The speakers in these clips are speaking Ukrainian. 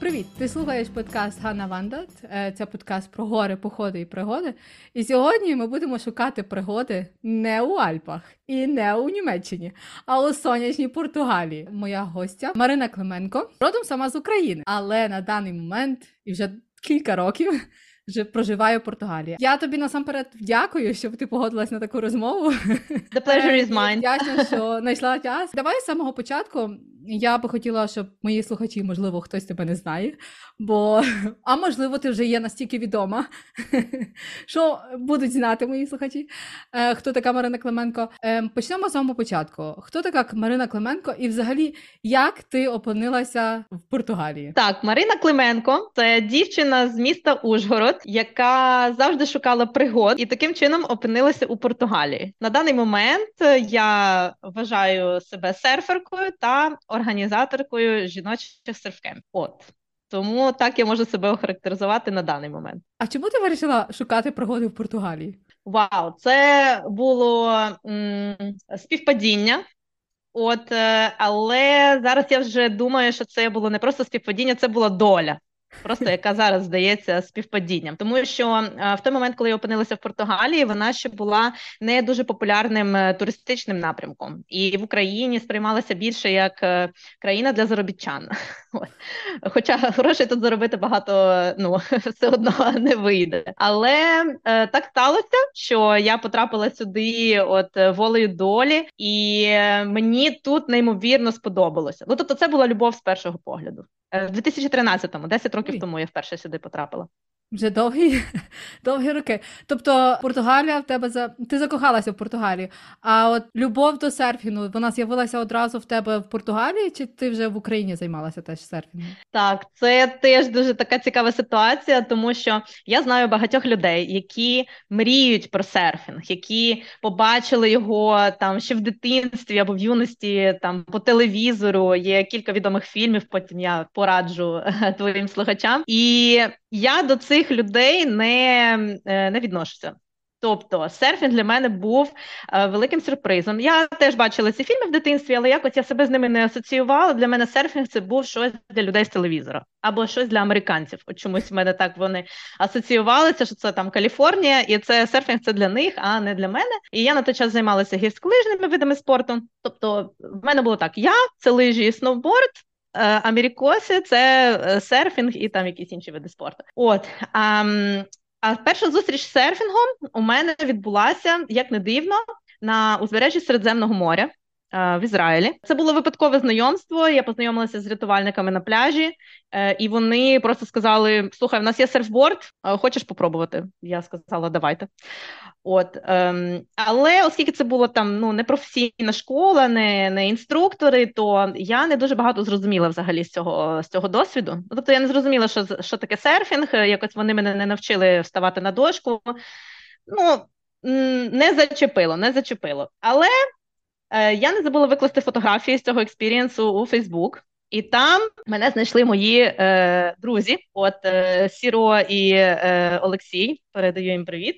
Привіт! Ти слухаєш подкаст Ганна Ванда. Е, це подкаст про гори, походи і пригоди. І сьогодні ми будемо шукати пригоди не у Альпах і не у Німеччині, а у сонячній Португалії. Моя гостя Марина Клименко, родом сама з України, але на даний момент і вже кілька років. Вже проживаю в Португалії. Я тобі насамперед дякую, щоб ти погодилась на таку розмову. The pleasure is mine. Дякую, що знайшла час. Давай з самого початку я би хотіла, щоб мої слухачі, можливо, хтось тебе не знає, бо а можливо, ти вже є настільки відома, що будуть знати мої слухачі. Е, хто така Марина Клименко? Е, почнемо з самого початку. Хто така Марина Клименко, і взагалі як ти опинилася в Португалії? Так, Марина Клименко це дівчина з міста Ужгород, яка завжди шукала пригод і таким чином опинилася у Португалії. На даний момент я вважаю себе серферкою та організаторкою жіночих серфкемпів. От тому так я можу себе охарактеризувати на даний момент. А чому ти вирішила шукати пригоди в Португалії? Вау, це було м- співпадіння. От, е, але зараз я вже думаю, що це було не просто співпадіння, це була доля. Просто яка зараз здається співпадінням, тому що в той момент, коли я опинилася в Португалії, вона ще була не дуже популярним е, туристичним напрямком, і в Україні сприймалася більше як е, країна для заробітчан. Хоча грошей тут заробити багато ну все одно не вийде. Але е, так сталося, що я потрапила сюди, от волею долі, і мені тут неймовірно сподобалося. Ну тобто, це була любов з першого погляду. В 2013-му, 10 років тому я вперше сюди потрапила. Вже довгі довгі роки. Тобто Португалія в тебе за ти закохалася в Португалію. А от любов до серфінгу, вона з'явилася одразу в тебе в Португалії, чи ти вже в Україні займалася теж серфінгом? Так, це теж дуже така цікава ситуація, тому що я знаю багатьох людей, які мріють про серфінг, які побачили його там ще в дитинстві або в юності, там по телевізору. Є кілька відомих фільмів. Потім я пораджу твоїм слухачам. І я до цих людей не, е, не відношуся. Тобто серфінг для мене був е, великим сюрпризом. Я теж бачила ці фільми в дитинстві, але якось я себе з ними не асоціювала. Для мене серфінг це був щось для людей з телевізора або щось для американців. От чомусь в мене так вони асоціювалися, що це там Каліфорнія, і це серфінг це для них, а не для мене. І я на той час займалася гірськолижними видами спорту. Тобто, в мене було так: я це лижі і сноуборд. Е, Америкоси це е, серфінг і там якісь інші види спорту. От а, а перша зустріч з серфінгом у мене відбулася як не дивно на узбережжі Середземного моря. Е, в Ізраїлі це було випадкове знайомство. Я познайомилася з рятувальниками на пляжі, і вони просто сказали: Слухай, в нас є серфборд, хочеш попробувати? Я сказала, давайте. От, ем, Але оскільки це була там ну не професійна школа, не не інструктори, то я не дуже багато зрозуміла взагалі з цього з цього досвіду. Тобто я не зрозуміла, що що таке серфінг. Якось вони мене не навчили вставати на дошку. Ну не зачепило, не зачепило. Але е, я не забула викласти фотографії з цього experience у у Фейсбук. І там мене знайшли мої е, друзі, от е, Сіро і е, Олексій. Передаю їм привіт.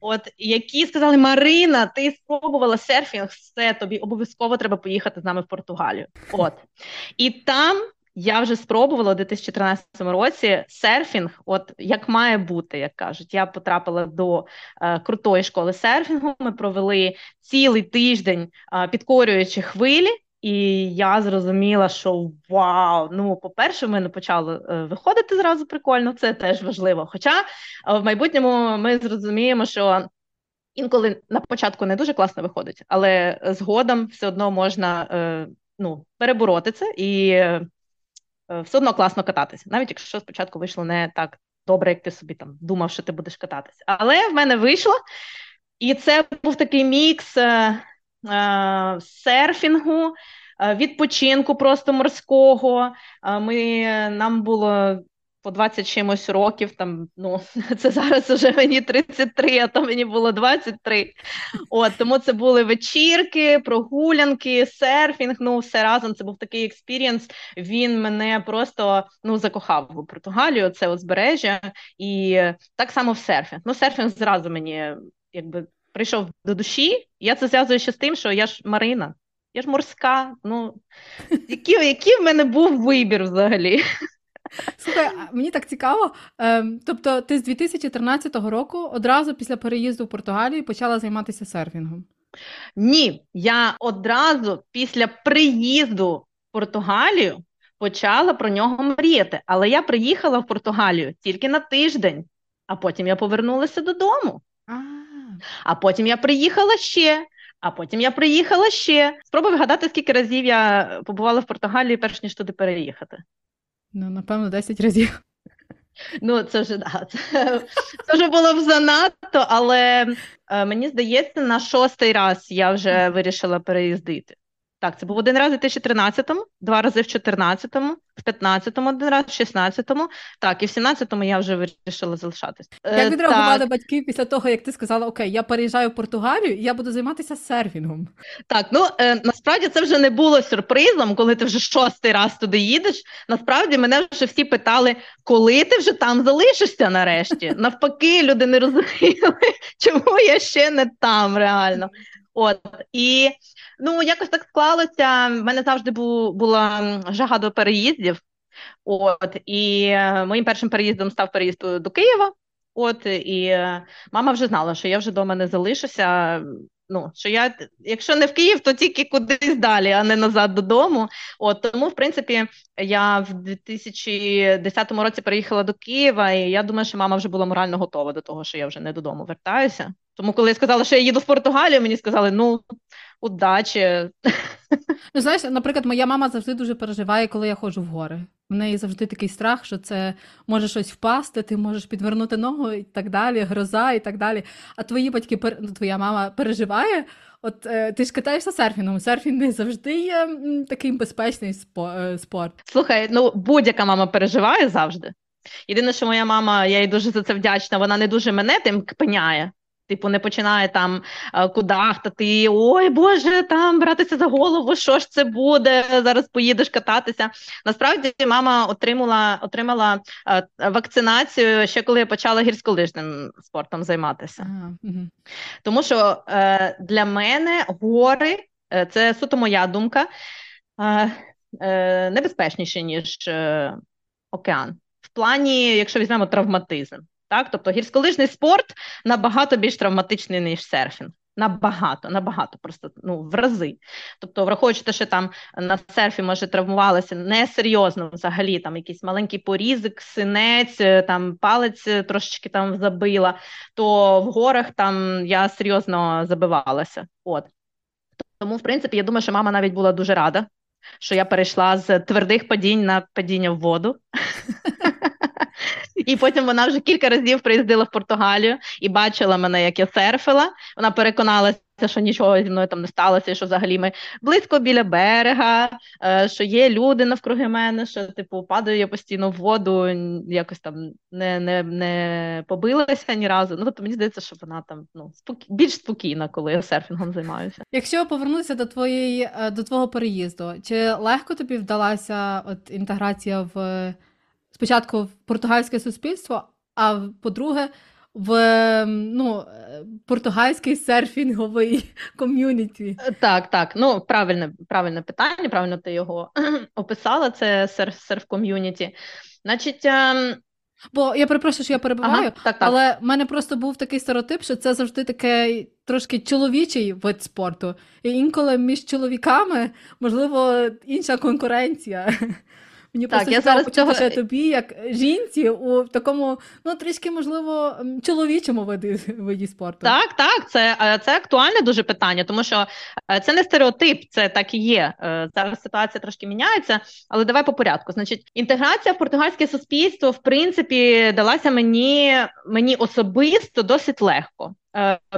От які сказали: Марина, ти спробувала серфінг, все тобі обов'язково треба поїхати з нами в Португалію. От і там я вже спробувала у 2013 році серфінг, от як має бути, як кажуть. Я потрапила до е, крутої школи серфінгу. Ми провели цілий тиждень, е, підкорюючи хвилі. І я зрозуміла, що вау! Ну, по-перше, в мене почало е, виходити зразу прикольно, це теж важливо. Хоча е, в майбутньому ми зрозуміємо, що інколи на початку не дуже класно виходить, але згодом все одно можна е, ну, перебороти це і все одно класно кататися, навіть якщо спочатку вийшло не так добре, як ти собі там думав, що ти будеш кататися. Але в мене вийшло, і це був такий мікс. Е, серфінгу, е, відпочинку просто морського. Е, ми, Нам було по 20 чимось років. Там ну це зараз вже мені 33, а то мені було 23. От тому це були вечірки, прогулянки, серфінг. Ну все разом. Це був такий experience. Він мене просто ну закохав в Португалію. Це узбережжя, і так само в серфінг. Ну, серфінг зразу мені якби прийшов до душі. Я це зв'язую ще з тим, що я ж Марина. Я ж морська. Ну який, який в мене був вибір взагалі? Слухай, мені так цікаво. Ем, тобто, ти з 2013 року одразу після переїзду в Португалію почала займатися серфінгом? Ні, я одразу після приїзду в Португалію почала про нього мріяти. Але я приїхала в Португалію тільки на тиждень, а потім я повернулася додому. А потім я приїхала ще. А потім я приїхала ще. Спробуй вгадати, скільки разів я побувала в Португалії, перш ніж туди переїхати. Ну, напевно, 10 разів. Ну, це вже да, це, це вже було б занадто, але е, мені здається, на шостий раз я вже вирішила переїздити. Так, це був один раз у 2013-му, два рази в 2014-му, в 15-му один раз, в 16-му, так, і в 17-му я вже вирішила залишатись. Як е, відреагували так. батьки після того, як ти сказала, окей, я переїжджаю в Португалію і я буду займатися серфінгом? Так, ну е, насправді це вже не було сюрпризом, коли ти вже шостий раз туди їдеш. Насправді мене вже всі питали, коли ти вже там залишишся нарешті. Навпаки, люди не розуміли, чому я ще не там реально. От і ну якось так склалося. В мене завжди бу, була жага до переїздів. От і е, моїм першим переїздом став переїзд до Києва. От і е, мама вже знала, що я вже вдома не залишуся. Ну, що я, якщо не в Київ, то тільки кудись далі, а не назад додому. От тому, в принципі, я в 2010 році переїхала до Києва, і я думаю, що мама вже була морально готова до того, що я вже не додому вертаюся. Тому, коли я сказала, що я їду в Португалію, мені сказали, ну удачі. Ну, знаєш, наприклад, моя мама завжди дуже переживає, коли я ходжу в гори. В неї завжди такий страх, що це може щось впасти, ти можеш підвернути ногу і так далі, гроза і так далі. А твої батьки, ну, твоя мама переживає. От е, ти ж катаєшся серфінгом. Серфінг не завжди є такий безпечний е, спорт. Слухай, ну будь-яка мама переживає завжди. Єдине, що моя мама, я їй дуже за це вдячна, вона не дуже мене тим кпиняє. Типу, не починає там е, кудахтати, ой Боже, там братися за голову, що ж це буде? Зараз поїдеш кататися. Насправді мама отримала отримала е, вакцинацію ще коли я почала гірськолижним спортом займатися. Ага, угу. Тому що е, для мене гори це суто моя думка, е, е, небезпечніше, ніж океан. В плані, якщо візьмемо травматизм. Так, тобто гірськолижний спорт набагато більш травматичний, ніж серфінг. Набагато, набагато, просто ну в рази. Тобто, враховуючи те, що там на серфі може травмувалися несерйозно взагалі, там якийсь маленький порізик, синець, е, там палець е, трошечки там забила, то в горах там я серйозно забивалася. От тому, в принципі, я думаю, що мама навіть була дуже рада, що я перейшла з твердих падінь на падіння в воду. І потім вона вже кілька разів приїздила в Португалію і бачила мене, як я серфила. Вона переконалася, що нічого зі мною там не сталося, що взагалі ми близько біля берега, е, що є люди навкруги мене, що типу падаю я постійно в воду, якось там не не, не побилася ні разу. Ну тобто мені здається, що вона там ну спокі... більш спокійна, коли я серфінгом займаюся. Якщо повернутися до твоєї е, до твого переїзду, чи легко тобі вдалася от інтеграція в спочатку в португальське суспільство, а по-друге, в ну, португальський серфінговий ком'юніті. Так, так. Ну, правильне правильне питання, правильно ти його описала, це серф ком'юніті. Значить. Ем... Бо я перепрошую, що я перебуваю, ага, так, так. але в мене просто був такий стереотип, що це завжди такий трошки чоловічий вид спорту. І інколи між чоловіками можливо інша конкуренція. Мені так, просто я зараз цього... тобі, як жінці, у такому, ну трішки, можливо, чоловічому виді, виді спорту. Так, так, це е, це актуальне дуже питання, тому що е, це не стереотип, це так і є. Е, зараз ситуація трошки міняється, але давай по порядку. Значить, інтеграція в португальське суспільство, в принципі, далася мені, мені особисто досить легко.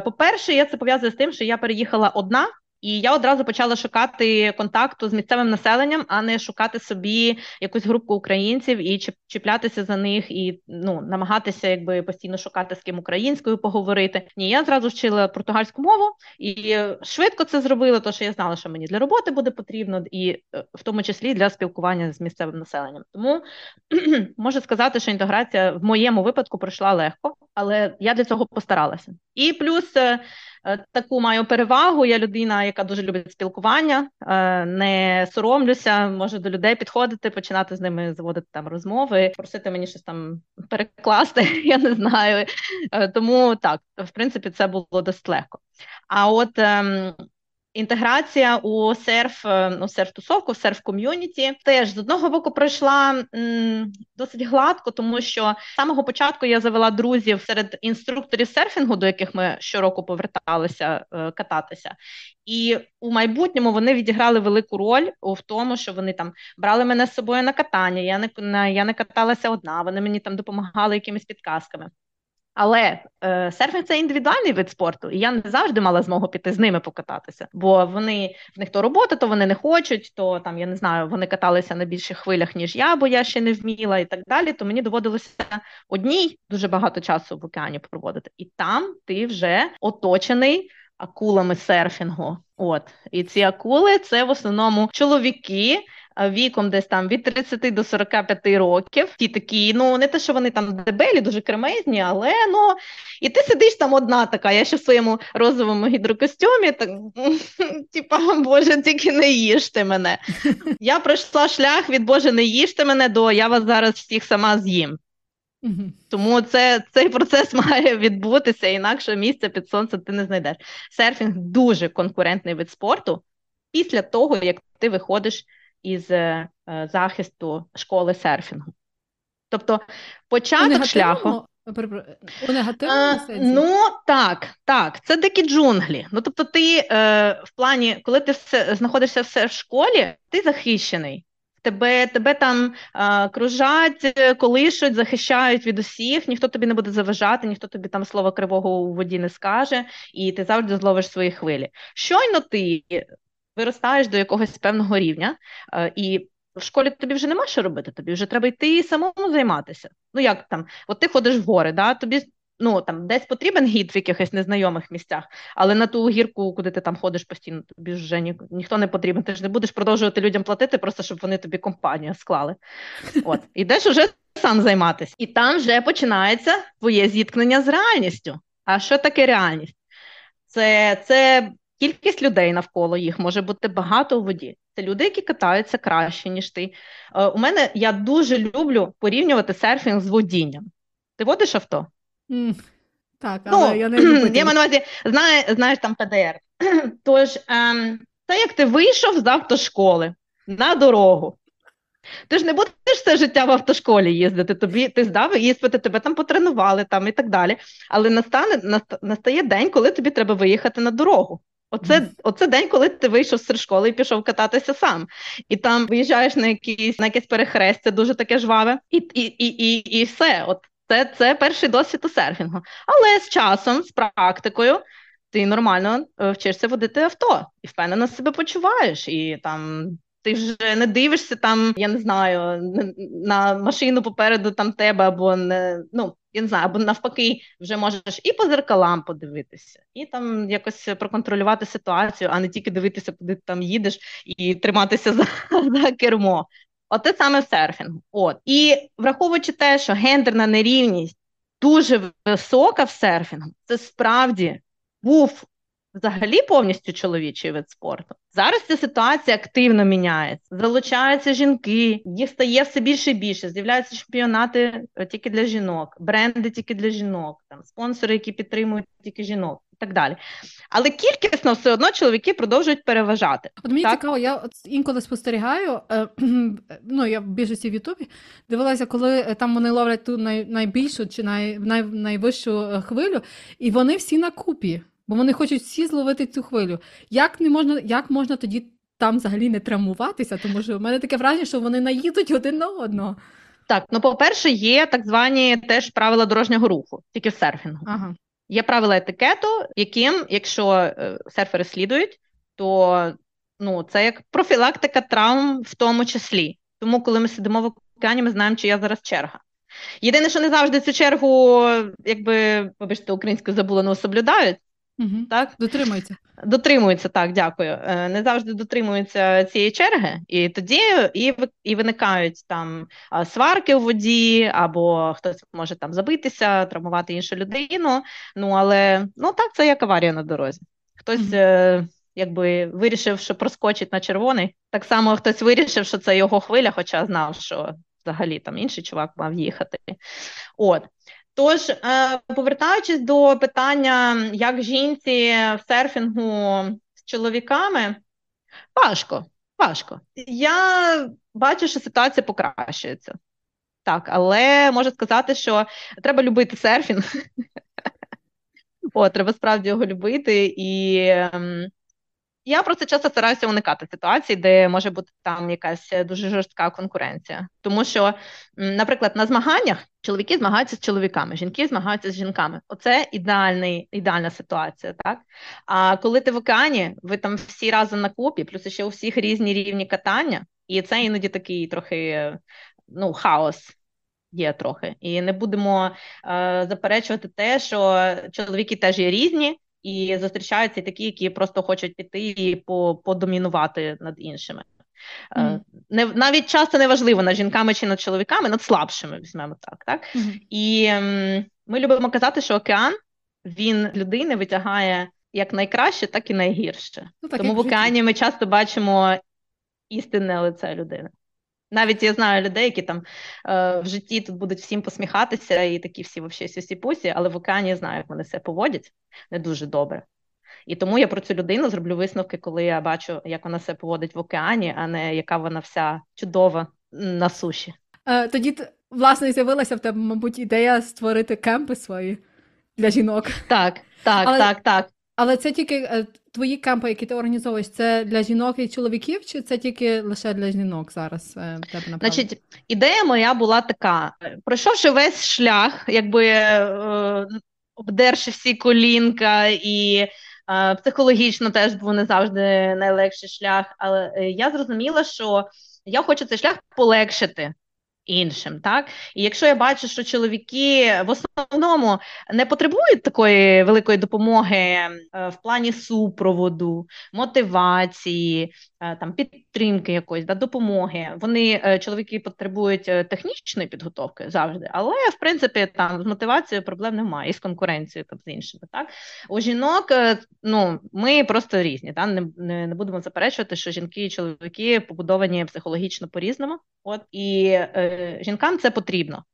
По-перше, я це пов'язую з тим, що я переїхала одна. І я одразу почала шукати контакту з місцевим населенням, а не шукати собі якусь групу українців і чіплятися за них, і ну намагатися якби постійно шукати з ким українською поговорити. Ні, я зразу вчила португальську мову і швидко це зробила, тому що я знала, що мені для роботи буде потрібно, і е, в тому числі для спілкування з місцевим населенням. Тому можу сказати, що інтеграція в моєму випадку пройшла легко, але я для цього постаралася. І плюс е, таку маю перевагу. Я людина, яка дуже любить спілкування, е, не соромлюся, можу до людей підходити, починати з ними заводити там розмови, просити мені щось там перекласти. Я не знаю. Е, тому так, в принципі, це було досить легко. А от ем, Інтеграція у серф, е, ну, серф-тусовку, серф-ком'юніті теж з одного боку пройшла м, досить гладко, тому що з самого початку я завела друзів серед інструкторів серфінгу, до яких ми щороку поверталися е, кататися. І у майбутньому вони відіграли велику роль в тому, що вони там брали мене з собою на катання. Я не я не каталася одна, вони мені там допомагали якимись підказками. Але е, серфінг це індивідуальний вид спорту, і я не завжди мала змогу піти з ними покататися. Бо вони в них то робота, то вони не хочуть, то там я не знаю, вони каталися на більших хвилях, ніж я, бо я ще не вміла, і так далі. То мені доводилося одній дуже багато часу в океані проводити. І там ти вже оточений акулами серфінгу. От і ці акули це в основному чоловіки віком десь там від 30 до 45 років. Ті такі, ну не те, що вони там дебелі, дуже кремезні, але ну і ти сидиш там одна така. Я ще в своєму розовому гідрокостюмі, так типа, Боже, тільки не їжте мене. Я пройшла шлях від Боже, не їжте мене до я вас зараз всіх сама з'їм. Угу. Тому це, цей процес має відбутися, інакше місце під сонцем ти не знайдеш. Серфінг дуже конкурентний вид спорту після того, як ти виходиш із е, захисту школи серфінгу. Тобто початок шляху. У негативному сенсі? Ну так, так, це дикі джунглі. Ну тобто, ти е, в плані, коли ти все, знаходишся все в школі, ти захищений. Тебе тебе там е, кружать, колишуть, захищають від усіх, ніхто тобі не буде заважати, ніхто тобі там слова кривого у воді не скаже, і ти завжди зловиш свої хвилі. Щойно ти виростаєш до якогось певного рівня, е, і в школі тобі вже нема що робити, тобі вже треба йти самому займатися. Ну як там, от ти ходиш в гори, да, тобі ну там десь потрібен гід в якихось незнайомих місцях, але на ту гірку, куди ти там ходиш постійно, тобі вже ні, ніхто не потрібен. Ти ж не будеш продовжувати людям платити, просто щоб вони тобі компанію склали. От ідеш уже сам займатися, і там вже починається твоє зіткнення з реальністю. А що таке реальність? Це це Кількість людей навколо їх може бути багато у воді. Це люди, які катаються краще, ніж ти. Е, у мене я дуже люблю порівнювати серфінг з водінням. Ти водиш авто? Mm, так, ну, але ну, я не люблю. Я маю на увазі, знає, знаєш там ПДР. Тож, ем, це як ти вийшов з автошколи на дорогу. Ти ж не будеш все життя в автошколі їздити, тобі ти здав іспити, тебе там потренували там і так далі. Але настане настає день, коли тобі треба виїхати на дорогу. Оце оце день, коли ти вийшов з школи і пішов кататися сам. І там виїжджаєш на якісь на якесь перехрестя, дуже таке жваве, і і, і, і, і все. От Це це перший досвід у серфінгу. Але з часом, з практикою, ти нормально е, вчишся водити авто і впевнено себе почуваєш. І там ти вже не дивишся там, я не знаю, на машину попереду там тебе, або не ну я не знаю, або навпаки, вже можеш і по зеркалам подивитися, і там якось проконтролювати ситуацію, а не тільки дивитися, куди ти там їдеш, і триматися за, за кермо. Оце саме в серфінгу. От і враховуючи те, що гендерна нерівність дуже висока в серфінгу, це справді був взагалі повністю чоловічий вид спорту. Зараз ця ситуація активно міняється. Залучаються жінки, їх стає все більше і більше. З'являються чемпіонати е, тільки для жінок, бренди тільки для жінок, там спонсори, які підтримують тільки жінок. І так далі. Але кількісно все одно чоловіки продовжують переважати. От мені так? цікаво, я от інколи спостерігаю. Е, ну я в більшості в Ютубі дивилася, коли е, там вони ловлять ту най, найбільшу чи най, най, найвищу е, хвилю, і вони всі на купі бо вони хочуть всі зловити цю хвилю. Як не можна, як можна тоді там взагалі не травмуватися? Тому що в мене таке враження, що вони наїдуть один на одного. Так, ну по-перше, є так звані теж правила дорожнього руху, тільки в серфінгу. Ага. Є правила етикету, яким, якщо е, серфери слідують, то ну, це як профілактика травм в тому числі. Тому, коли ми сидимо в океані, ми знаємо, чия зараз черга. Єдине, що не завжди цю чергу, якби, вибачте, українською забула, ну, соблюдають. Угу. Так? Дотримуються. Дотримуються, так, дякую. Е, не завжди дотримуються цієї черги, і тоді і і виникають там сварки у воді, або хтось може там забитися, травмувати іншу людину. Ну, але ну так, це як аварія на дорозі. Хтось. Mm-hmm якби вирішив, що проскочить на червоний. Так само хтось вирішив, що це його хвиля, хоча знав, що взагалі там інший чувак мав їхати. От. Тож, е, повертаючись до питання, як жінці в серфінгу з чоловіками, важко. Важко. Я бачу, що ситуація покращується. Так, але можу сказати, що треба любити серфінг. О, треба справді його любити і ем, я просто часто стараюся уникати ситуацій, де може бути там якась дуже жорстка конкуренція. Тому що, наприклад, на змаганнях чоловіки змагаються з чоловіками, жінки змагаються з жінками. Оце ідеальний, ідеальна ситуація. так? А коли ти в океані, ви там всі разом на купі, плюс ще у всіх різні рівні катання, і це іноді такий трохи ну, хаос. Є трохи, і не будемо е, заперечувати те, що чоловіки теж є різні, і зустрічаються такі, які просто хочуть піти і подомінувати над іншими. Mm. Не навіть часто не важливо над жінками чи над чоловіками, над слабшими візьмемо так. так? Mm. І м, ми любимо казати, що океан він людини витягає як найкраще, так і найгірше. Ну, так, Тому в океані ми часто бачимо істинне лице людини. Навіть я знаю людей, які там е, в житті тут будуть всім посміхатися, і такі всі вовші сюсі пусі, але в океані я знаю, як вони себе поводять не дуже добре. І тому я про цю людину зроблю висновки, коли я бачу, як вона себе поводить в океані, а не яка вона вся чудова на суші. Е, Тоді власне з'явилася в тебе, мабуть, ідея створити кемпи свої для жінок. Так, так, але, так, так. Але це тільки е, твої кемпи, які ти організовуєш, це для жінок і чоловіків, чи це тільки лише для жінок зараз? Е, тебе Значить, ідея моя була така: пройшовши весь шлях, якби е, обдерши всі колінка і. Психологічно теж був не завжди найлегший шлях, але я зрозуміла, що я хочу цей шлях полегшити іншим. Так І якщо я бачу, що чоловіки в основному не потребують такої великої допомоги е, в плані супроводу, мотивації, там підтримки якоїсь да, допомоги, вони е, чоловіки потребують технічної підготовки завжди, але в принципі там з мотивацією проблем немає і з конкуренцією там з іншими. Так у жінок ну ми просто різні. Так? Не, не, не будемо заперечувати, що жінки і чоловіки побудовані психологічно по різному. От і жінкам це потрібно.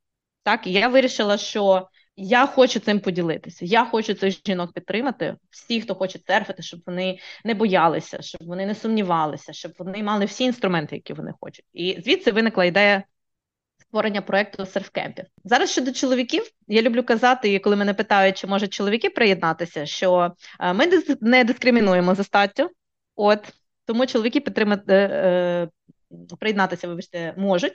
Так, і я вирішила, що я хочу цим поділитися. Я хочу цих жінок підтримати. Всі, хто хоче серфити, щоб вони не боялися, щоб вони не сумнівалися, щоб вони мали всі інструменти, які вони хочуть. І звідси виникла ідея створення проекту серфкемпів. Зараз щодо чоловіків, я люблю казати, і коли мене питають, чи можуть чоловіки приєднатися, що е, ми не дискримінуємо за статтю, от тому чоловіки підтримати е, е, приєднатися, вибачте, можуть.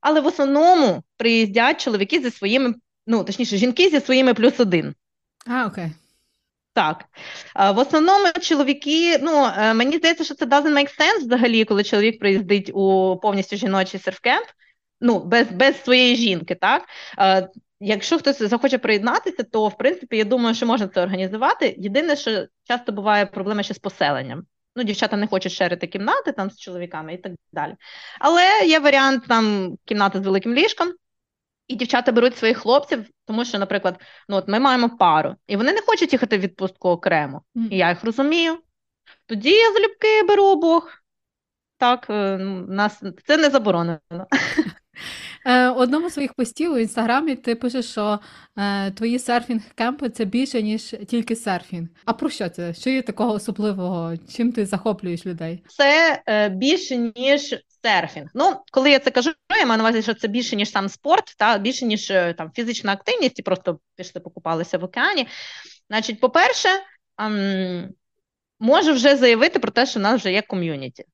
Але в основному приїздять чоловіки зі своїми, ну точніше, жінки зі своїми плюс один. А, окей. Так. В основному чоловіки, ну е, мені здається, що це doesn't make sense взагалі, коли чоловік приїздить у повністю жіночий серфкемп, ну, без без своєї жінки, так? Якщо хтось захоче приєднатися, то в принципі я думаю, що можна це організувати. Єдине, що часто буває проблема ще з поселенням. Ну, дівчата не хочуть шерити кімнати там з чоловіками і так далі. Але є варіант там кімнати з великим ліжком, і дівчата беруть своїх хлопців, тому що, наприклад, ну от ми маємо пару, і вони не хочуть їхати в відпустку окремо. Mm. І я їх розумію. Тоді я залюбки беру обох. Так, е, нас це не заборонено. Е, одному з своїх постів у інстаграмі ти пишеш, що е, твої серфінг-кемпи це більше, ніж тільки серфінг. А про що це? Що є такого особливого? Чим ти захоплюєш людей? Це е, більше, ніж серфінг. Ну, коли я це кажу, я маю на увазі, що це більше, ніж сам спорт, та більше, ніж е, там фізична активність, і просто пішли, покупалися в океані. Значить, по-перше, ем, можу вже заявити про те, що в нас вже є ком'юніті.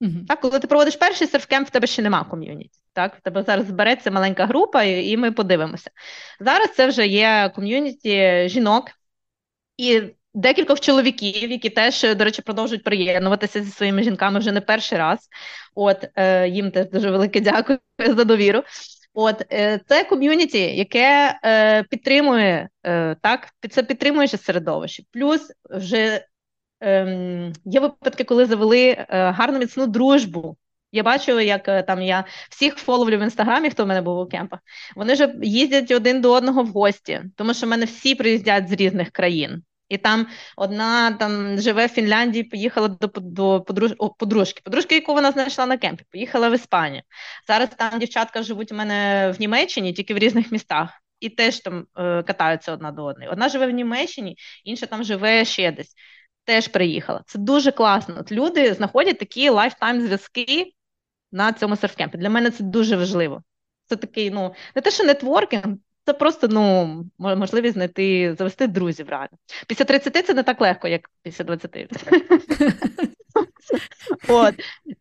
Mm-hmm. Так, коли ти проводиш перший серфкемп, в тебе ще нема ком'юніті. Так, в тебе зараз збереться маленька група, і, і ми подивимося. Зараз це вже є ком'юніті жінок, і декількох чоловіків, які теж, до речі, продовжують приєднуватися зі своїми жінками вже не перший раз. От е, їм теж дуже велике дякую за довіру. От е, це ком'юніті, яке е, підтримує е, так, це підтримуюче середовище. Плюс вже е, є випадки, коли завели е, гарну міцну дружбу. Я бачу, як е, там я всіх фоловлю в інстаграмі, хто в мене був у кемпах. Вони вже їздять один до одного в гості, тому що в мене всі приїздять з різних країн. І там одна там живе в Фінляндії, поїхала до до подруж... О, подружки, подружки, яку вона знайшла на кемпі, поїхала в Іспанію. Зараз там дівчатка живуть у мене в Німеччині, тільки в різних містах, і теж там е, катаються одна до одної. Одна живе в Німеччині, інша там живе ще десь. Теж приїхала. Це дуже класно. От Люди знаходять такі lifetime зв'язки на цьому серфкемпі. Для мене це дуже важливо. Це такий, ну не те, що нетворкінг, це просто ну, можливість знайти, завести друзів реально. Після 30 це не так легко, як після 20. От.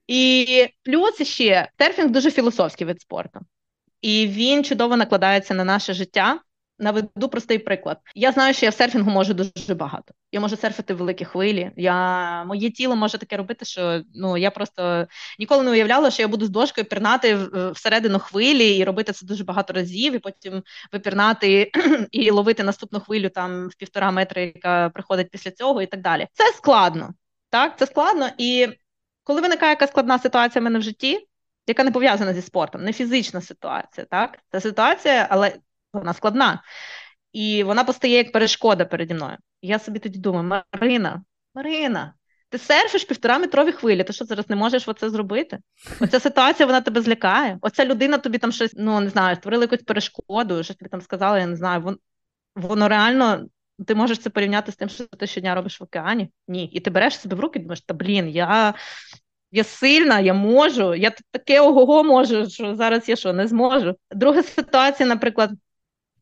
І плюс ще серфінг дуже філософський вид спорту. І він чудово накладається на наше життя. Наведу простий приклад. Я знаю, що я в серфінгу можу дуже багато. Я можу серфити великі хвилі. Я Моє тіло може таке робити, що ну я просто ніколи не уявляла, що я буду з дошкою пірнати всередину хвилі і робити це дуже багато разів, і потім випірнати і ловити наступну хвилю там в півтора метри, яка приходить після цього, і так далі. Це складно. Так, це складно. І коли виникає якась складна ситуація в мене в житті, яка не пов'язана зі спортом, не фізична ситуація, так це ситуація, але вона складна. І вона постає як перешкода переді мною. Я собі тоді думаю: Марина, Марина, ти серфиш півтора метрові хвилі, ти що зараз не можеш оце зробити? Оця ситуація вона тебе злякає. Оця людина тобі там щось, ну не знаю, створила якусь перешкоду, що тобі там сказали, я не знаю, вон, воно реально. Ти можеш це порівняти з тим, що ти щодня робиш в океані? Ні. І ти береш себе в руки і думаєш, та блін, я я сильна, я можу, я таке ого можу, що зараз я що не зможу. Друга ситуація, наприклад,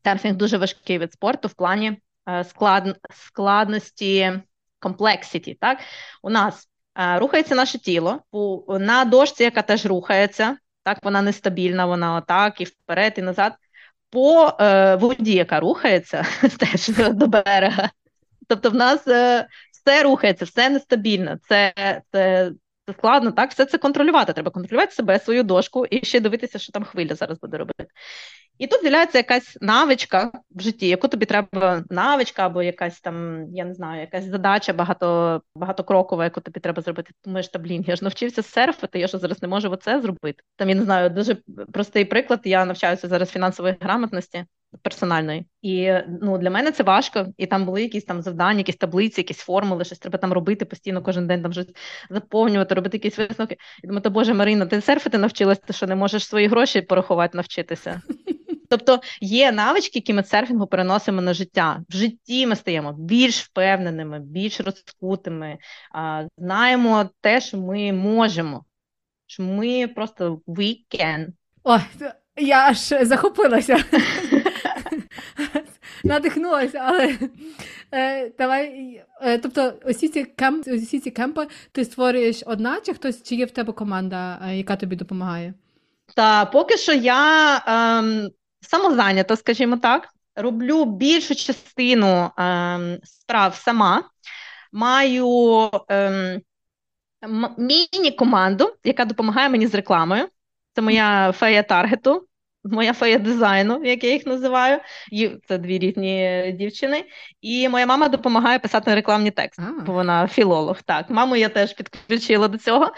серфінг дуже важкий від спорту в плані е, склад, складності комплексіті. Так? У нас е, рухається наше тіло на дошці, яка теж рухається, так, вона нестабільна, вона отак і вперед, і назад. По е, воді, яка рухається теж до берега. Тобто в нас е, все рухається, все нестабільно. Це це це складно, так, все це контролювати. Треба контролювати себе, свою дошку і ще дивитися, що там хвиля зараз буде робити. І тут з'являється якась навичка в житті, яку тобі треба навичка, або якась там, я не знаю, якась задача багато, багатокрокова, яку тобі треба зробити. Думаєш, та блін, я ж навчився серфити, я ж зараз не можу оце зробити. Там я не знаю, дуже простий приклад. Я навчаюся зараз фінансової грамотності персональної. І ну для мене це важко. І там були якісь там завдання, якісь таблиці, якісь формули, щось треба там робити постійно, кожен день там щось заповнювати, робити якісь висновки. І думаю, то Боже Марина, ти серфити навчилася, ти що не можеш свої гроші порахувати, навчитися. Тобто є навички, які ми серфінгу переносимо на життя. В житті ми стаємо більш впевненими, більш розкутими, знаємо те, що ми можемо. Що ми просто we can. Ой, я аж захопилася. Надихнулася, але е, давай. Е, тобто, усі ці кемп, усі ці кемпи ти створюєш одна, чи хтось чи є в тебе команда, е, яка тобі допомагає? Та поки що я ем, самозайнята, скажімо так, роблю більшу частину ем, справ сама. Маю ем, міні-команду, яка допомагає мені з рекламою. Це моя фея таргету моя фея дизайну, як я їх називаю. Це дві різні дівчини. І моя мама допомагає писати рекламні тексти, бо вона філолог. Так, маму я теж підключила до цього.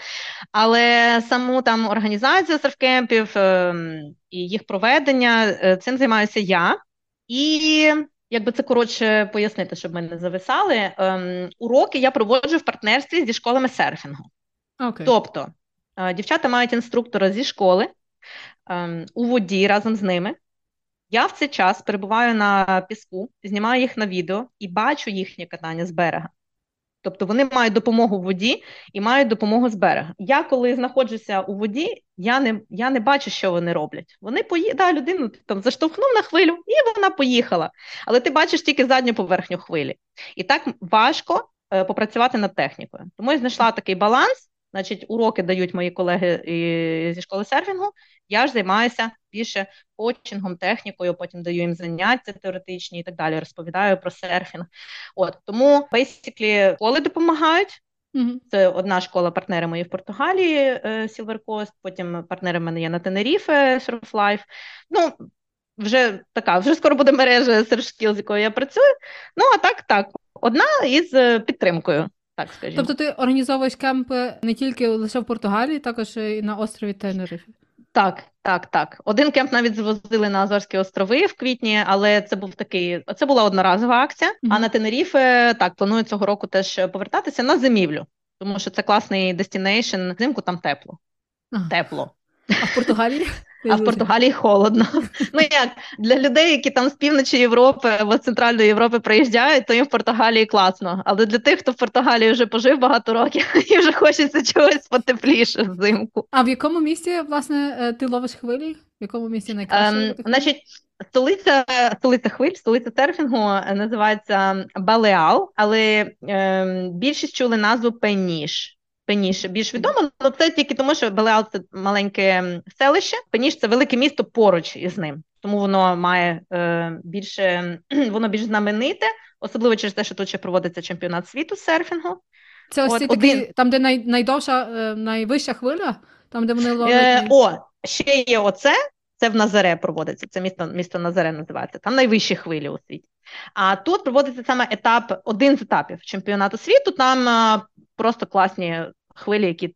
Але саму там організацію серфкемпів ем, і їх проведення е, цим займаюся я. І Якби це коротше пояснити, щоб ми не зависали. Ем, уроки я проводжу в партнерстві зі школами серфінгу. Okay. Тобто е, дівчата мають інструктора зі школи, у воді разом з ними. Я в цей час перебуваю на піску, знімаю їх на відео і бачу їхнє катання з берега. Тобто вони мають допомогу в воді і мають допомогу з берега. Я, коли знаходжуся у воді, я не я не бачу, що вони роблять. Вони пої... да, людину там заштовхнув на хвилю, і вона поїхала. Але ти бачиш тільки задню поверхню хвилі. І так важко е, попрацювати над технікою. Тому я знайшла такий баланс Значить, уроки дають мої колеги зі школи серфінгу. Я ж займаюся більше коучингом, технікою, потім даю їм заняття теоретичні і так далі. Розповідаю про серфінг. От тому basically, школи допомагають. Mm-hmm. Це одна школа партнери мої в Португалії, е, Silver Coast, Потім партнери в мене є на Тенеріфе, Surf Life. Ну вже така, вже скоро буде мережа сершкіл, з якою я працюю. Ну а так, так, одна із е, підтримкою. Так, скажімо. Тобто ти організовуєш кемпи не тільки лише в Португалії, також і на острові Тенерифе? Так, так, так. Один кемп навіть звозили на Азорські острови в квітні, але це був такий, це була одноразова акція. Mm-hmm. А на Тенеріфе так планую цього року теж повертатися на зимівлю, тому що це класний destination. Взимку там тепло. Ага. Тепло. А в Португалії? А в Португалії холодно. Ну як для людей, які там з півночі Європи або з Центральної Європи приїжджають, то їм в Португалії класно. Але для тих, хто в Португалії вже пожив багато років і вже хочеться чогось потепліше взимку. А в якому місці власне е, ти ловиш хвилі? В якому місці найкраще? Ем, значить, столиця столиця хвиль, столиця серфінгу е, називається Балеал, але ем, більшість чули назву Пеніш. Пеніш більш відомо, але це тільки тому, що Белеал це маленьке селище. Пеніш це велике місто поруч із ним, тому воно має е, більше, воно більш знамените, особливо через те, що тут ще проводиться чемпіонат світу серфінгу. Це ось От, такі, один... там, де най, найдовша, е, найвища хвиля, там де вони ловлять. Е, О, ще є оце. Це в Назаре проводиться. Це місто місто Назаре називається. Там найвищі хвилі у світі. А тут проводиться саме етап, один з етапів чемпіонату світу. Там просто класні хвилі, які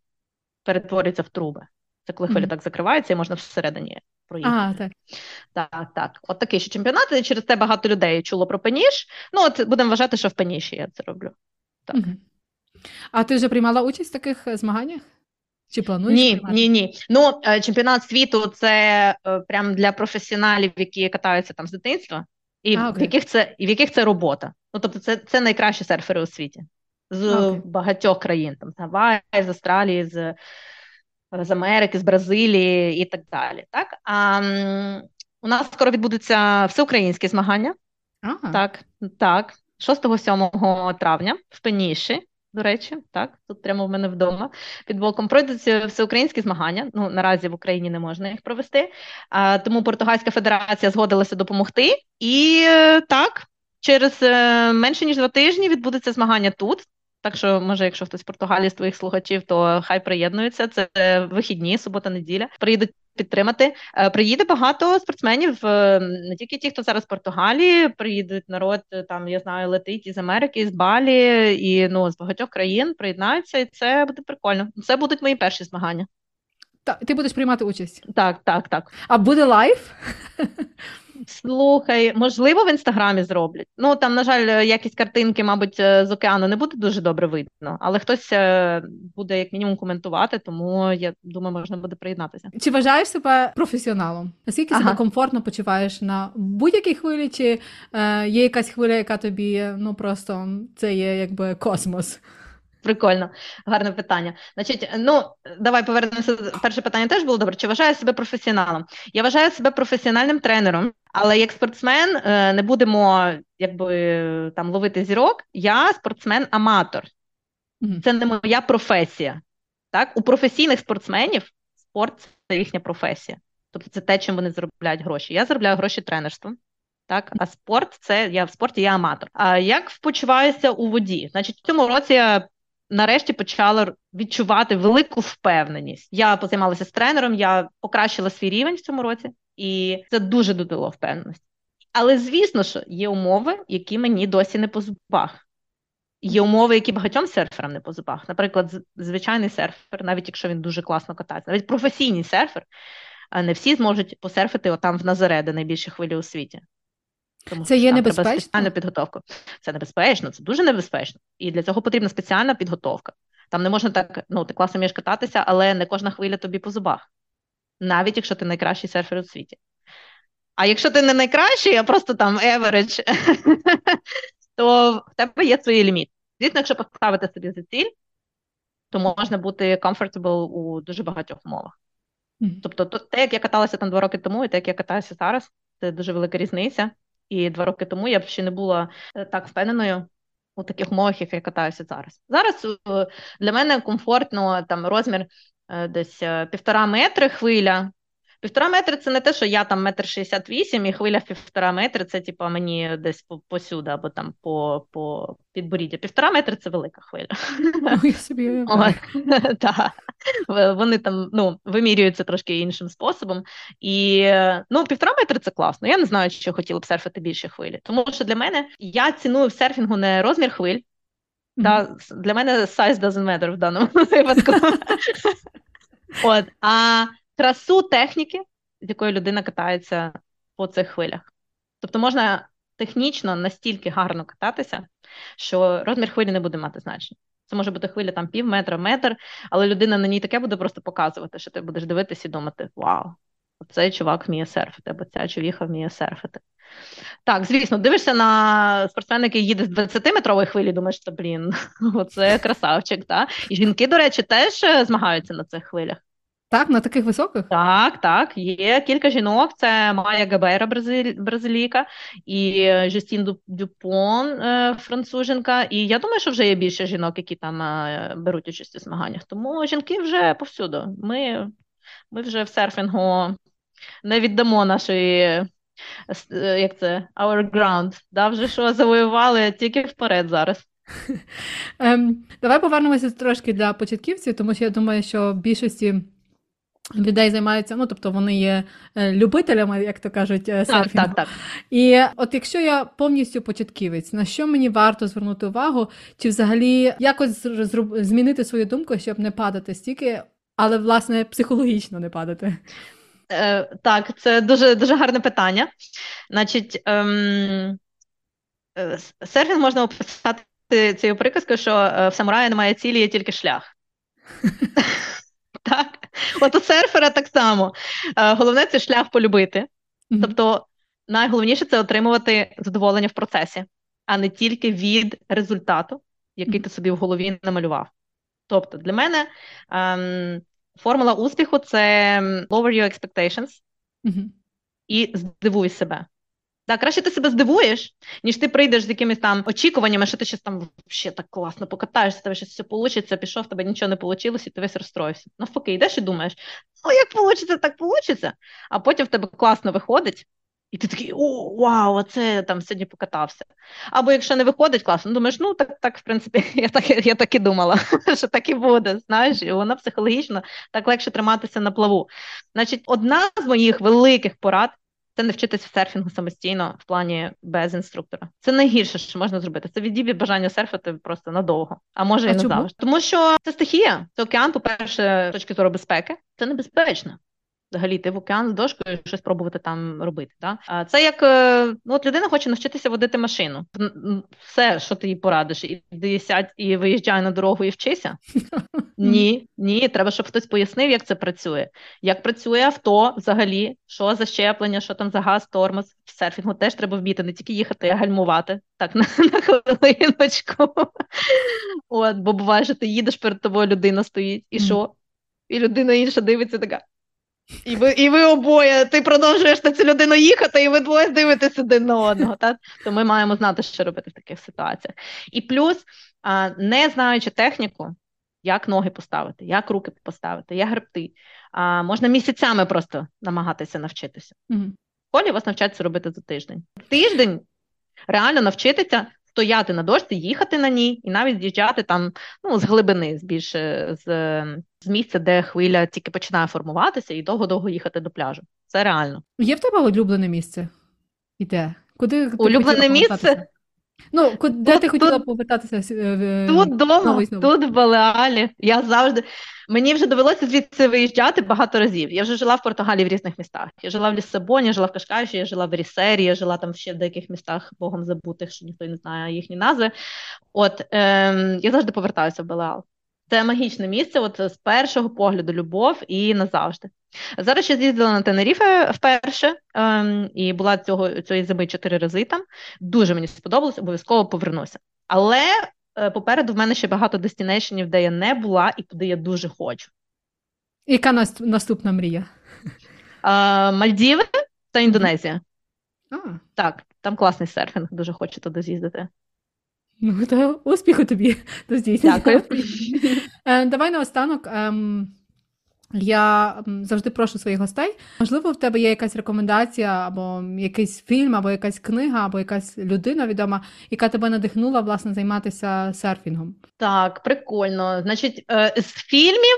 перетворюються в труби. Це коли хвиля mm-hmm. так закривається і можна всередині проїхати. Ага, так. Так, так. От такий ще чемпіонат, і через це багато людей чуло про пеніш. Ну, от будемо вважати, що в пеніші я це роблю. Так. Mm-hmm. А ти вже приймала участь в таких е, змаганнях? Чи плануєш? Ні, приймати? ні, ні. Ну, е, чемпіонат світу це е, прям для професіоналів, які катаються там з дитинства, і а, в яких це і в яких це робота. Ну, тобто, це це найкращі серфери у світі з okay. багатьох країн, там з Гавайї, з Австралії, з з Америки, з Бразилії і так далі. Так? А у нас скоро відбудуться всеукраїнські змагання. Ага. Так, так, 6-7 травня в Пеніші. До речі, так, тут прямо в мене вдома під боком пройдуть всеукраїнські змагання. Ну наразі в Україні не можна їх провести. А, Тому Португальська федерація згодилася допомогти. І так, через е, менше ніж два тижні відбудеться змагання тут. Так що, може, якщо хтось з Португалії з твоїх слухачів, то хай приєднуються. Це вихідні, субота, неділя. Приїдуть підтримати. Е, приїде багато спортсменів, е, не тільки ті, хто зараз в Португалії, приїдуть народ е, там, я знаю, летить із Америки, із Балі і ну з багатьох країн приєднаються, і це буде прикольно. Це будуть мої перші змагання. Так, ти будеш приймати участь? Так, так, так. А буде live? Слухай, можливо, в інстаграмі зроблять. Ну там, на жаль, якість картинки, мабуть, е, з океану не буде дуже добре видно, але хтось е, буде як мінімум коментувати, тому я думаю, можна буде приєднатися. Чи вважаєш себе професіоналом? Наскільки ага. себе комфортно почуваєш на будь-якій хвилі, чи е, є якась хвиля, яка тобі ну просто це є якби космос? Прикольно, гарне питання. Значить, ну давай повернемося. Перше питання теж було добре. Чи вважаю себе професіоналом? Я вважаю себе професіональним тренером, але як спортсмен е, не будемо якби там ловити зірок. Я спортсмен-аматор. Це не моя професія. Так, у професійних спортсменів спорт це їхня професія. Тобто це те, чим вони заробляють гроші. Я заробляю гроші тренерством. Так, а спорт це я в спорті я аматор. А як почуваюся у воді? Значить, в цьому році я нарешті почала відчувати велику впевненість. Я позаймалася з тренером, я покращила свій рівень в цьому році, і це дуже додало впевненості. Але звісно, що є умови, які мені досі не по зубах. Є умови, які багатьом серферам не по зубах. Наприклад, звичайний серфер, навіть якщо він дуже класно катається, навіть професійний серфер, не всі зможуть посерфити отам в Назаре, де найбільші хвилі у світі. Тому це є небезпечно? спеціальну підготовку. Це небезпечно, це дуже небезпечно. І для цього потрібна спеціальна підготовка. Там не можна так, ну ти класно вмієш кататися, але не кожна хвиля тобі по зубах, навіть якщо ти найкращий серфер у світі. А якщо ти не найкращий, а просто там average, то в тебе є свої ліміти. Звісно, якщо поставити собі за ціль, то можна бути comfortable у дуже багатьох умовах. Тобто, те, як я каталася там два роки тому, і те, як я катаюся зараз, це дуже велика різниця. І два роки тому я б ще не була е, так впевненою у таких умовах, як я катаюся зараз. Зараз е, для мене комфортно там розмір е, десь півтора метри хвиля. Півтора метри це не те, що я там метр шістдесят вісім, і хвиля півтора метри це типу, мені десь посюди, або там по по підборіддя. Півтора метри це велика хвиля. Я собі Вони там ну, вимірюються трошки іншим способом. І ну, півтора метри це класно. Я не знаю, чи хотіла б серфити більше хвилі. Тому що для мене я ціную в серфінгу не розмір хвиль. Mm-hmm. Для мене size doesn't matter в даному випадку. От, А красу техніки, з якою людина катається по цих хвилях. Тобто можна технічно настільки гарно кататися, що розмір хвилі не буде мати значення. Це може бути хвиля там пів метра, метр, але людина на ній таке буде просто показувати, що ти будеш дивитися і думати: Вау, цей чувак вміє серфити, або ця човіха вміє серфити. Так, звісно, дивишся на спортсмена, який їде з 20-метрової хвилі, думаєш, що, блін, оце красавчик. Та? І жінки, до речі, теж е, змагаються на цих хвилях. Так, на таких високих? Так, так. Є кілька жінок. Це Майя Габейра, бразилійка, і Жюстін Дюпон, е, француженка. І я думаю, що вже є більше жінок, які там е, беруть участь у змаганнях. Тому жінки вже повсюду. Ми ми вже в серфінгу не віддамо нашої, е, як це, our ground. Да, Вже що завоювали тільки вперед зараз. Ем, Давай повернемося трошки для початківців, тому що я думаю, що більшості. Людей займаються, ну тобто вони є е, любителями, як то кажуть, е, серфінгу. Так, так, так. І от якщо я повністю початківець, на що мені варто звернути увагу, чи взагалі якось змінити свою думку, щоб не падати стільки, але власне психологічно не падати? Е, Так, це дуже дуже гарне питання. Значить, ем, е, серфінг можна описати цією приказкою, що в самураї немає цілі, є тільки шлях. Так, от у серфера так само. Е, головне це шлях полюбити. Тобто, найголовніше це отримувати задоволення в процесі, а не тільки від результату, який ти собі в голові намалював. Тобто, для мене ем, формула успіху це lower your expectations і здивуй себе. Так, краще ти себе здивуєш, ніж ти прийдеш з якимись там очікуваннями, що ти щось там ще так класно покатаєшся, тебе щось все вийде, пішов, тебе нічого не вийшло, і ти весь розстроївся. Навпаки, йдеш і думаєш, ну як вийде, так вийде, а потім в тебе класно виходить, і ти такий, о, вау, оце я там сьогодні покатався. Або якщо не виходить класно, думаєш, ну так, так, в принципі, я так я так і думала, що так і буде. Знаєш, і воно психологічно так легше триматися на плаву. Значить, одна з моїх великих порад це не вчитися серфінгу самостійно в плані без інструктора. Це найгірше, що можна зробити. Це відіб'є бажання серфити просто надовго, а може а і не завжди. Тому що це стихія, це океан, по-перше, з точки зору безпеки, це небезпечно взагалі йти в океан з дошкою щось пробувати там робити. Да? А це як е, ну, от людина хоче навчитися водити машину. Все, що ти їй порадиш, іди сядь і виїжджай на дорогу і вчися. Ні, ні, треба, щоб хтось пояснив, як це працює. Як працює авто взагалі, що за щеплення, що там за газ, тормоз. В серфінгу теж треба вбити, не тільки їхати, а гальмувати. Так, на, на хвилиночку. От, Бо буває, що ти їдеш перед тобою, людина стоїть, і що? І людина інша дивиться така. І ви і ви обоє, ти продовжуєш на цю людину їхати, і ви двоє дивитесь один на одного. Так? То ми маємо знати, що робити в таких ситуаціях. І плюс, не знаючи техніку, як ноги поставити, як руки поставити, як гребти, можна місяцями просто намагатися навчитися. Угу. В школі вас навчаться робити за тиждень. Тиждень реально навчитися стояти на дошці, їхати на ній, і навіть з'їжджати там ну, з глибини, з більше з, з місця, де хвиля тільки починає формуватися, і довго-довго їхати до пляжу. Це реально. Є в тебе улюблене місце? І де? Куди улюблене місце? Ну, де тут, ти хотіла тут, повертатися? Е, тут вдома, тут в Балеалі. Я завжди. Мені вже довелося звідси виїжджати багато разів. Я вже жила в Португалії в різних містах. Я жила в Лісабоні, я жила в Кашкаші, я жила в Рісері, я жила там ще в деяких містах, богом забутих, що ніхто не знає їхні назви. От ем, я завжди повертаюся в Балеал. Це магічне місце, от з першого погляду, любов і назавжди. Зараз ще з'їздила на Тенеріфе вперше ем, і була цього цієї зими чотири рази там. Дуже мені сподобалось, обов'язково повернуся. Але е, попереду в мене ще багато дестінейшенів, де я не була і куди я дуже хочу. Яка наступна мрія? Е, Мальдіви та Індонезія. А. Так, там класний серфінг, дуже хочу туди з'їздити. Ну, то успіху тобі до здійснення. Дякую. Е, давай наостанок. Ем, я завжди прошу своїх гостей. Можливо, в тебе є якась рекомендація, або якийсь фільм, або якась книга, або якась людина відома, яка тебе надихнула власне займатися серфінгом. Так, прикольно. Значить, е, з фільмів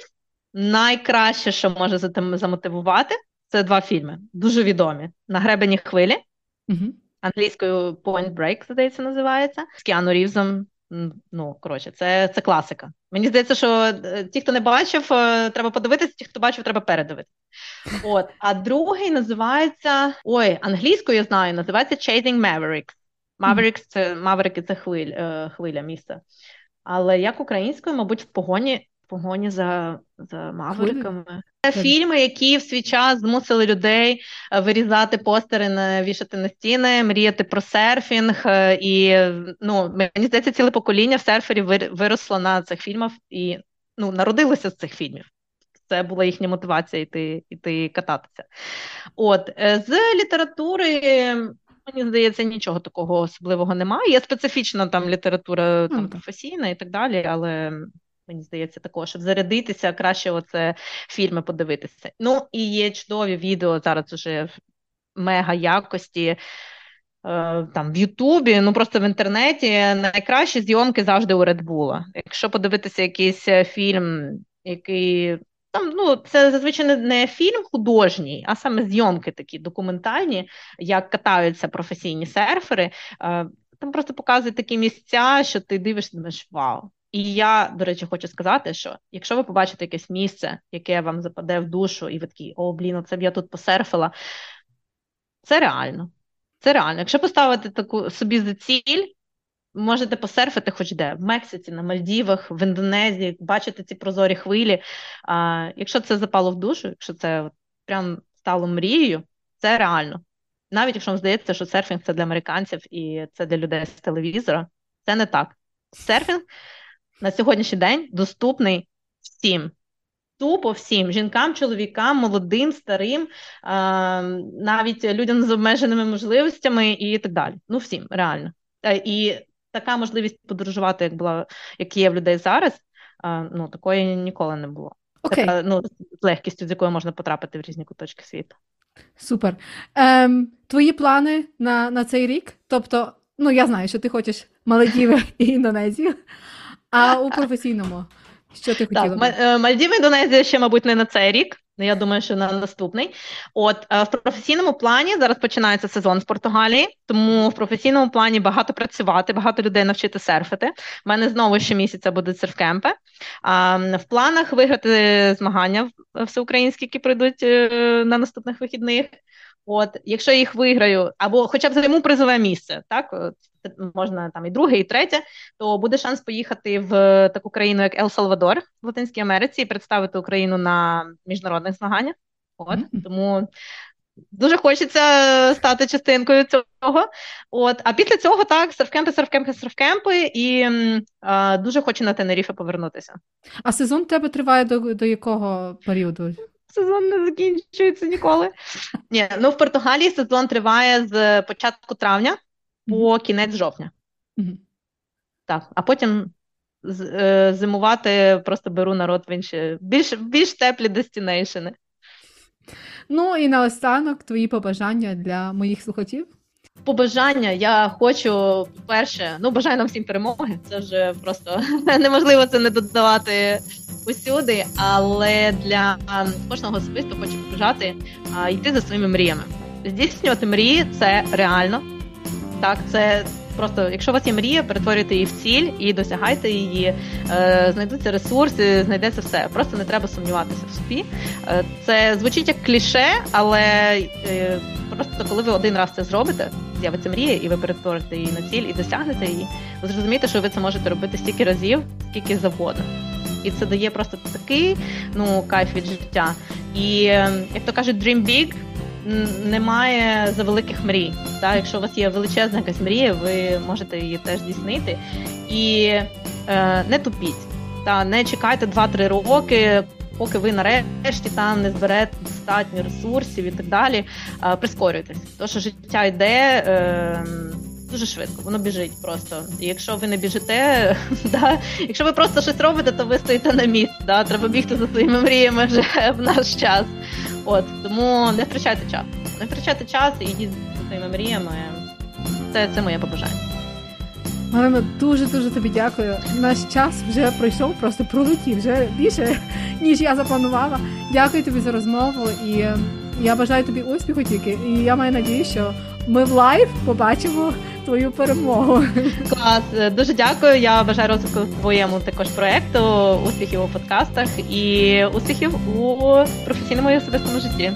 найкраще, що може замотивувати, це два фільми. Дуже відомі: на гребені хвилі. Угу. Англійською Point Break, здається, називається з Кіану Рівзом Ну, коротше, це це класика. Мені здається, що е, ті, хто не бачив, е, треба подивитися, ті, хто бачив, треба передивитися. От, а другий називається ой, англійською я знаю, називається Chasing Mavericks. Mavericks це Маверики це хвиль, е, хвиля місце. Але як українською, мабуть, в погоні погоні за за мавриками. Це фільми, які в свій час змусили людей е, вирізати постери, вішати на стіни, мріяти про серфінг. Е, і ну, мені здається, ціле покоління в серферів виросло на цих фільмах і ну, народилося з цих фільмів. Це була їхня мотивація йти йти кататися. От е, з літератури. Мені здається, нічого такого особливого немає. Є специфічна там література там, професійна і так далі, але Мені здається, також щоб зарядитися, краще оце фільми подивитися. Ну і є чудові відео зараз уже в мега якості. Е, там в Ютубі, ну просто в інтернеті найкращі зйомки завжди у Редбула. Якщо подивитися якийсь е, фільм, який там ну це зазвичай не фільм художній, а саме зйомки такі документальні, як катаються професійні серфери. Е, там просто показують такі місця, що ти дивишся, думаєш, вау. І я, до речі, хочу сказати, що якщо ви побачите якесь місце, яке вам западе в душу, і ви такі, о, блін, це б я тут посерфила, це реально. Це реально. Якщо поставити таку собі за ціль, можете посерфити хоч де, в Мексиці, на Мальдівах, в Індонезії, бачити ці прозорі хвилі. А, Якщо це запало в душу, якщо це прям стало мрією, це реально. Навіть якщо вам здається, що серфінг це для американців і це для людей з телевізора, це не так. Серфінг на сьогоднішній день доступний всім. Тупо всім жінкам, чоловікам, молодим, старим, навіть людям з обмеженими можливостями і так далі. Ну, всім, реально. Е, і така можливість подорожувати, як була, як є в людей зараз, ну такої ніколи не було. Okay. Така, ну, з легкістю, з якою можна потрапити в різні куточки світу. Супер. Ем, Твої плани на на цей рік? Тобто, ну я знаю, що ти хочеш Маледіви і Індонезію. А у професійному що ти хотіла? Так, е, Мальдіви Індонезія ще, мабуть, не на цей рік. Я думаю, що на наступний. От е, в професійному плані зараз починається сезон в Португалії, тому в професійному плані багато працювати, багато людей навчити серфити. У мене знову щомісяця будуть серфкемпи. В планах виграти змагання всеукраїнські, які прийдуть е, на наступних вихідних. От, якщо їх виграю, або хоча б займу призове місце, так можна там і друге, і третє, то буде шанс поїхати в таку країну, як Ел Салвадор в Латинській Америці, і представити Україну на міжнародних змаганнях. От mm-hmm. тому дуже хочеться стати частинкою цього. От, а після цього так, серфкемпи, серфкемпи, серфкемпи, і а, дуже хочу на Тенеріфе повернутися. А сезон тебе триває до, до якого періоду? сезон не закінчується ніколи. Ні, ну в Португалії сезон триває з початку травня по кінець жовтня. Mm-hmm. Так, а потім е, зимувати просто беру народ в інші більш більш теплі дестінейшени. Ну і наостанок твої побажання для моїх слухачів. Побажання я хочу перше, ну бажаю нам всім перемоги. Це вже просто неможливо це не додавати усюди, але для кожного особисто хочу побажати а, йти за своїми мріями. Здійснювати мрії це реально. Так, це просто, якщо у вас є мрія, перетворюйте її в ціль і досягайте її, е, знайдуться ресурси, знайдеться все. Просто не треба сумніватися в собі. Е, це звучить як кліше, але е, просто коли ви один раз це зробите, з'явиться мрія, і ви перетворите її на ціль і досягнете її, ви зрозумієте, що ви це можете робити стільки разів, скільки завгодно. І це дає просто такий ну, кайф від життя. І ем, як то кажуть, dream big немає за великих мрій. Так? Якщо у вас є величезна якась мрія, ви можете її теж здійснити. І е, не тупіть, та не чекайте 2-3 роки. Поки ви нарешті там не зберете достатньо ресурсів і так далі, прискорюйтесь. Тому що життя йде, е, дуже швидко, воно біжить просто. І якщо ви не біжите, да, якщо ви просто щось робите, то ви стоїте на місці. Да, Треба бігти за своїми мріями вже в наш час. От тому не втрачайте час. Не втрачайте час і йдіть за своїми мріями. Це, Це моє побажання. Марина, дуже дуже тобі дякую. Наш час вже пройшов, просто пролетів вже більше, ніж я запланувала. Дякую тобі за розмову і я бажаю тобі успіху тільки. І я маю надію, що ми в live побачимо твою перемогу. Клас, дуже дякую. Я бажаю розвитку твоєму також проекту, успіхів у подкастах і успіхів у професійному і особистому житті.